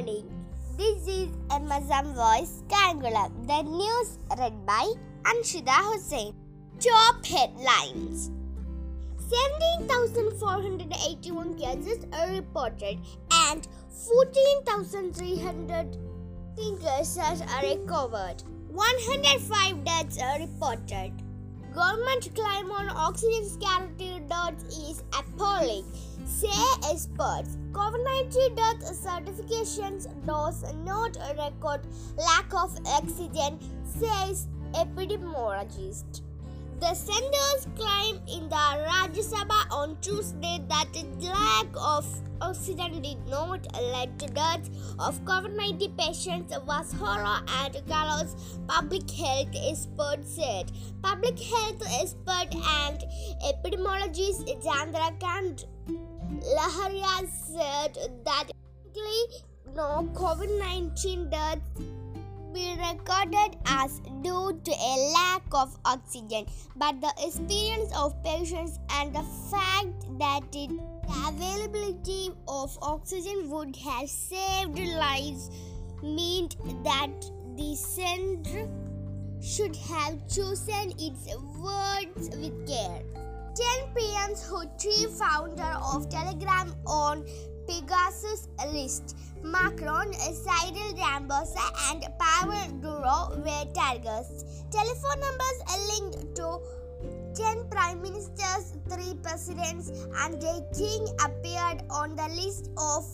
morning. This is MSM Voice Kangulam. The news read by Anshida Hussain. Top headlines 17,481 cases are reported and 14,300 cases are recovered. 105 deaths are reported. Government claim on oxygen scarcity dot is appalling. Say experts. COVID-19 death certifications does not record lack of oxygen, says epidemiologist. The senators claimed in the Rajya Sabha on Tuesday that the lack of oxygen did not lead to deaths of COVID-19 patients was hollow and gallows, public health expert said. Public health expert and epidemiologist Chandrakant Lahariya said that no COVID-19 deaths be recorded as due to a lack of oxygen, but the experience of patients and the fact that it, the availability of oxygen would have saved lives meant that the center should have chosen its words with care. 10 PM's chief founder of Telegram on Pegasus list. Macron, Cyril Ramaphosa, and Pavel Durov were targets. Telephone numbers linked to 10 prime ministers, 3 presidents, and a king appeared on the list of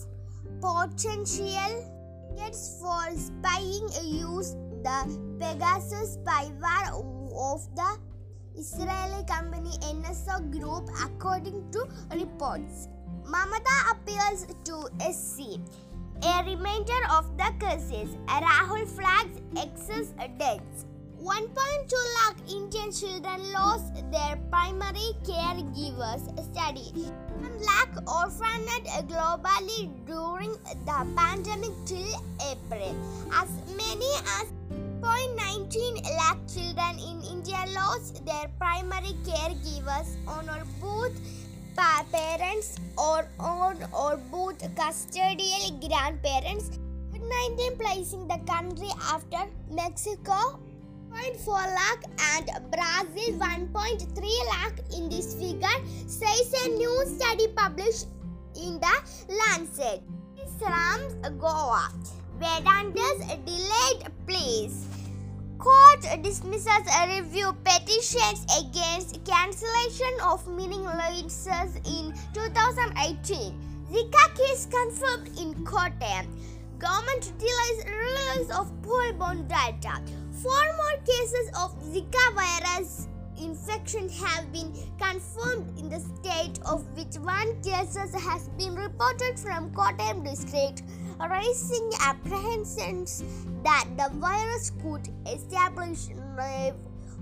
potential targets for spying use the Pegasus spyware of the Israeli company NSO Group, according to reports. Mamata appeals to SC. A reminder of the cases. Rahul flags excess deaths. 1.2 lakh Indian children lost their primary caregivers study. 1 lakh orphaned globally during the pandemic till April. As many as 0.19 lakh children in India lost their primary caregivers on or both parents or on or both custodial grandparents. COVID-19 placing the country after Mexico 0.4 lakh and Brazil 1.3 lakh in this figure says a new study published in the Lancet. Slums Goa. Vedanta's delayed pleas. Court dismisses a review petitions against cancellation of meaning licenses in 2018. Zika case confirmed in Kottayam. Government utilized release of pool-borne data. Four more cases of Zika virus infection have been confirmed in the state, of which one case has been reported from Kottayam district, raising apprehensions that the virus could establish uh,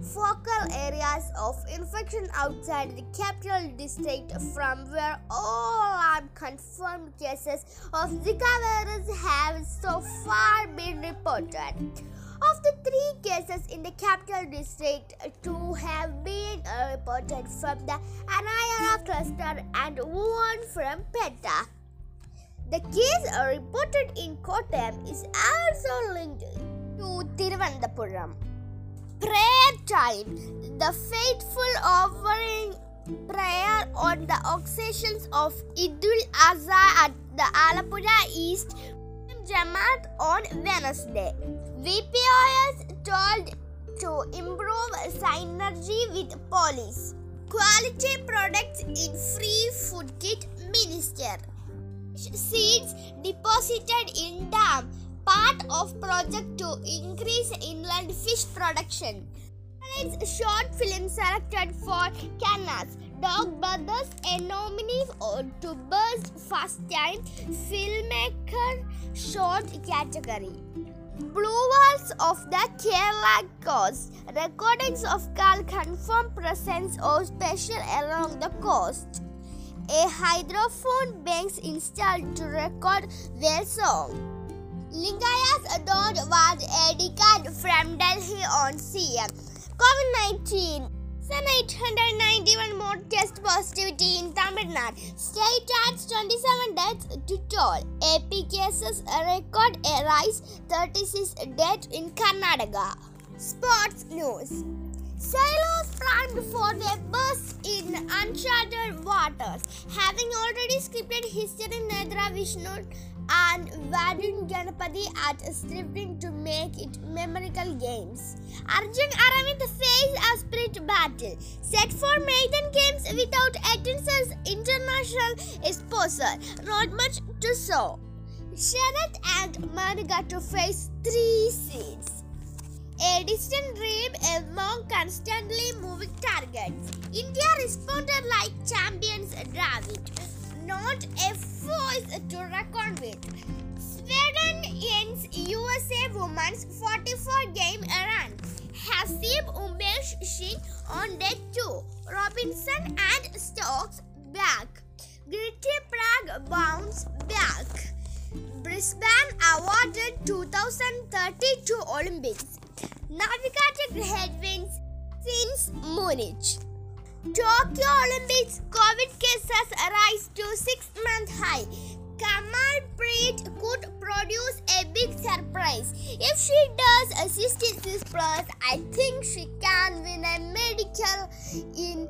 focal areas of infection outside the capital district from where all unconfirmed cases of Zika virus have so far been reported. Of the three cases in the capital district, two have been reported from the Anayara cluster and one from Peta. The case reported in Kottayam is also linked to Thiruvananthapuram. Prayer time. The faithful offering prayer on the occasions of Idul Azha at the Alapura East Jamaat on Wednesday. VPOS told to improve synergy with police. Quality products in Seeds deposited in dam part of project to increase inland fish production. Short film selected for Cannes. Dog Brothers, a nominee to Best First Time Filmmaker Short category. Blue Walls of the Kerala coast. Recordings of Kal confirm presence of special along the coast. A hydrophone banks installed to record their song. Lingayats want a decade from Delhi on CM. COVID 19. some 891 more more test positivity in Tamil Nadu. State adds 27 deaths to toll. AP cases record a rise 36 deaths in Karnataka. Sports news. Sailors primed for their burst in uncharted waters, having already scripted history Nethra Vishnu and Varun Ganapati at scripting to make it memorable games. Arjun Aravind faced a spirit battle, set for maiden games without Atenson's international exposure. Not much to show. Sharath and Manika to face three seeds. A distant dream among constantly moving targets. India responded like champions Dravid. Not a force to reckon with. Sweden ends USA Women's 44 game run. Hasib Umesh Singh on deck 2. Robinson and Stokes back. Gritty Prague bounce back. Brisbane awarded 2032 Olympics. Navigated headwinds since Munich. Tokyo Olympics COVID cases rise to six-month high. Kamal Preet could produce a big surprise. If she does a 66 plus, I think she can win a medical in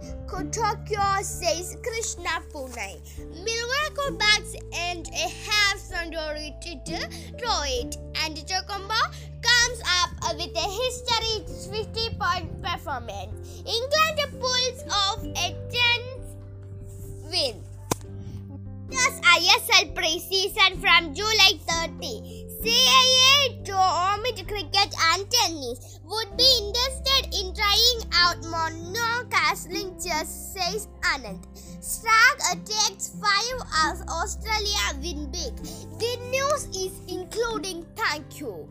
Tokyo, says Krishna Poonia. Milwaukee and a half century to throw it. Antetokounmpo comes up with a historic 50 point performance. England pulls off a 10th win. Just ISL pre-season from July 30. CAA to omit cricket and tennis would be interested in trying out monocasting chess, says Anand. Starc takes five as Australia win big. The news is including thank you.